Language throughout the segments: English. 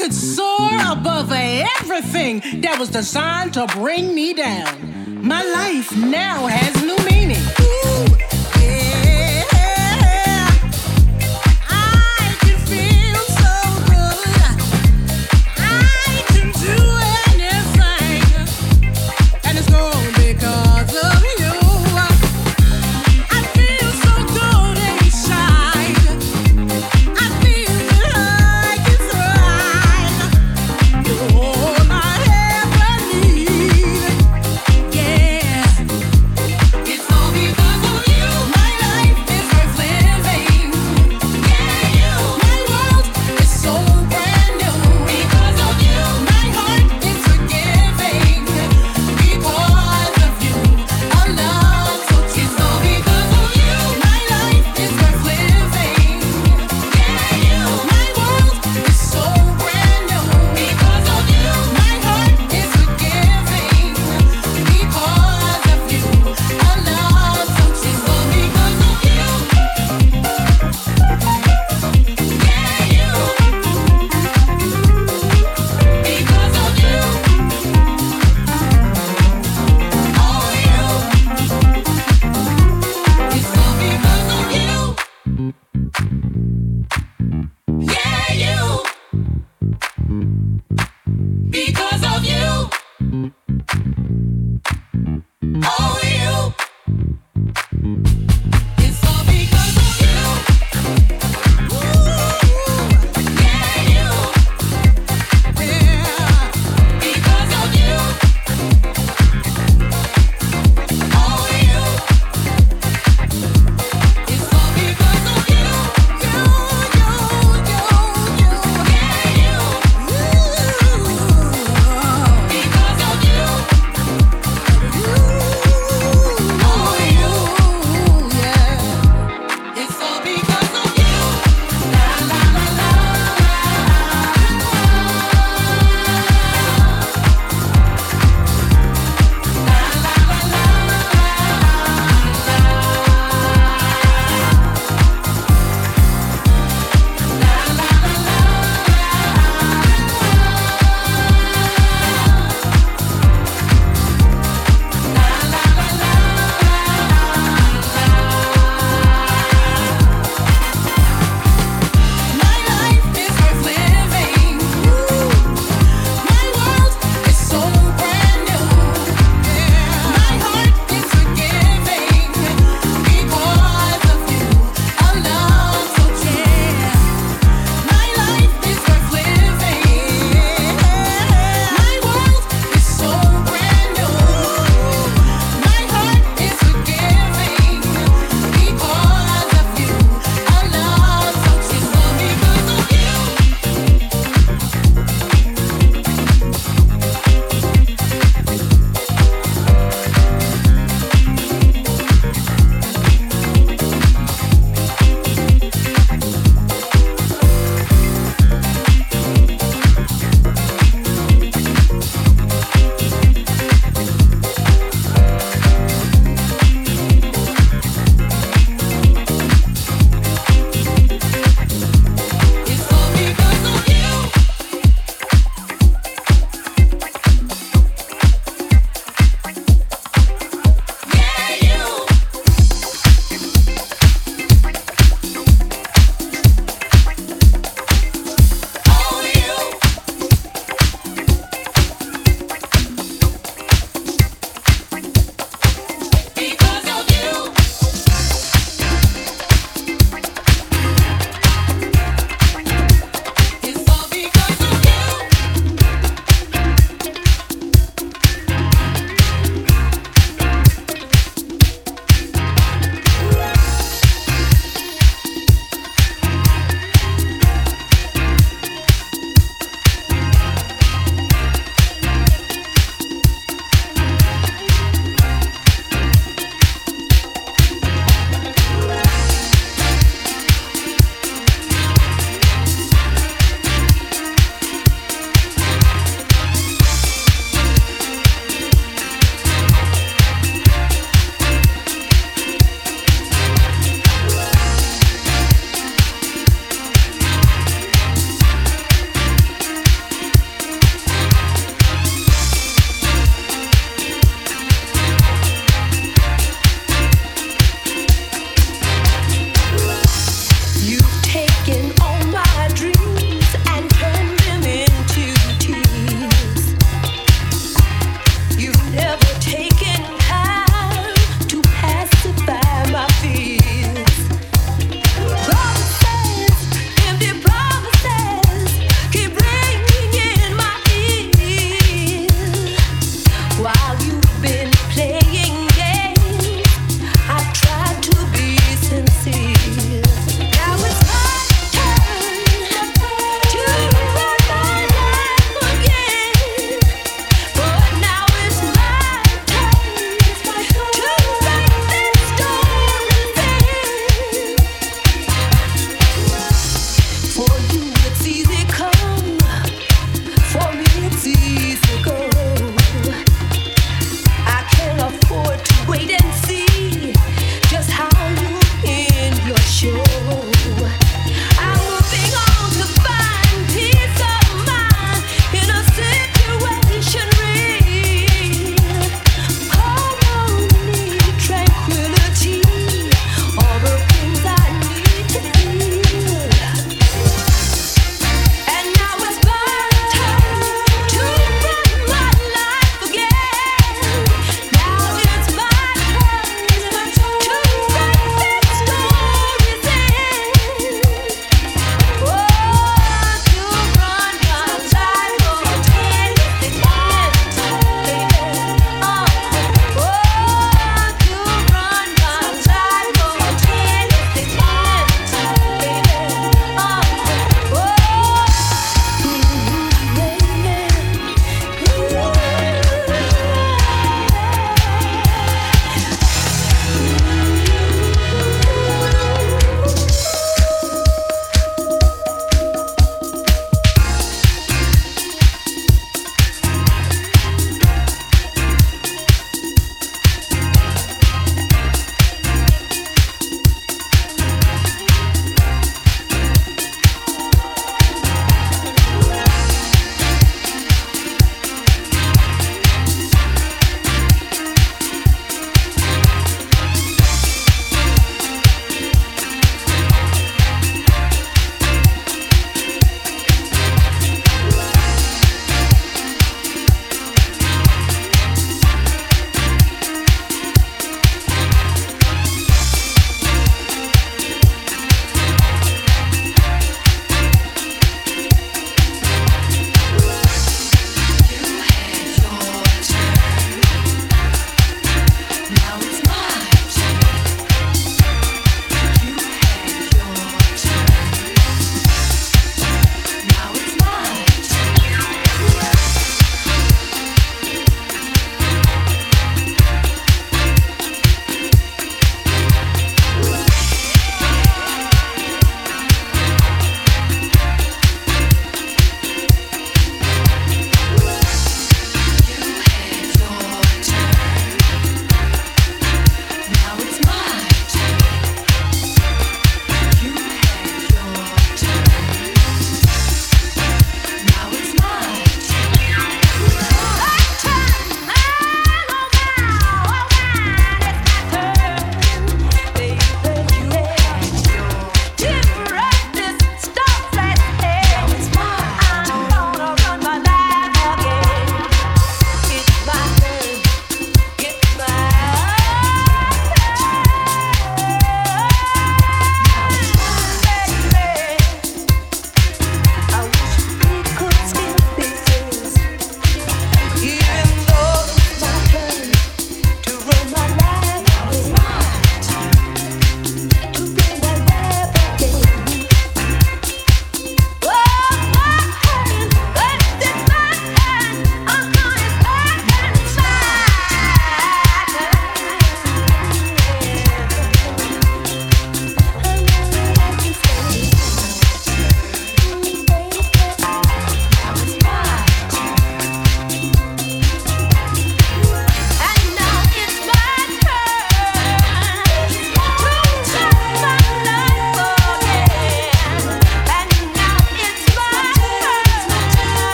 could soar above everything that was designed to bring me down. My life now has new meaning.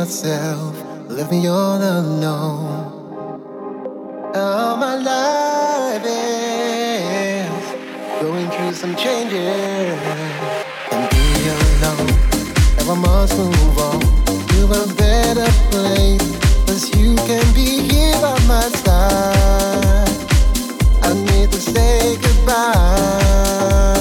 Myself, left me all alone. All my life is going through some changes. And be alone, now I must move on to a better place. Cause you can be here by my side. I need to say goodbye.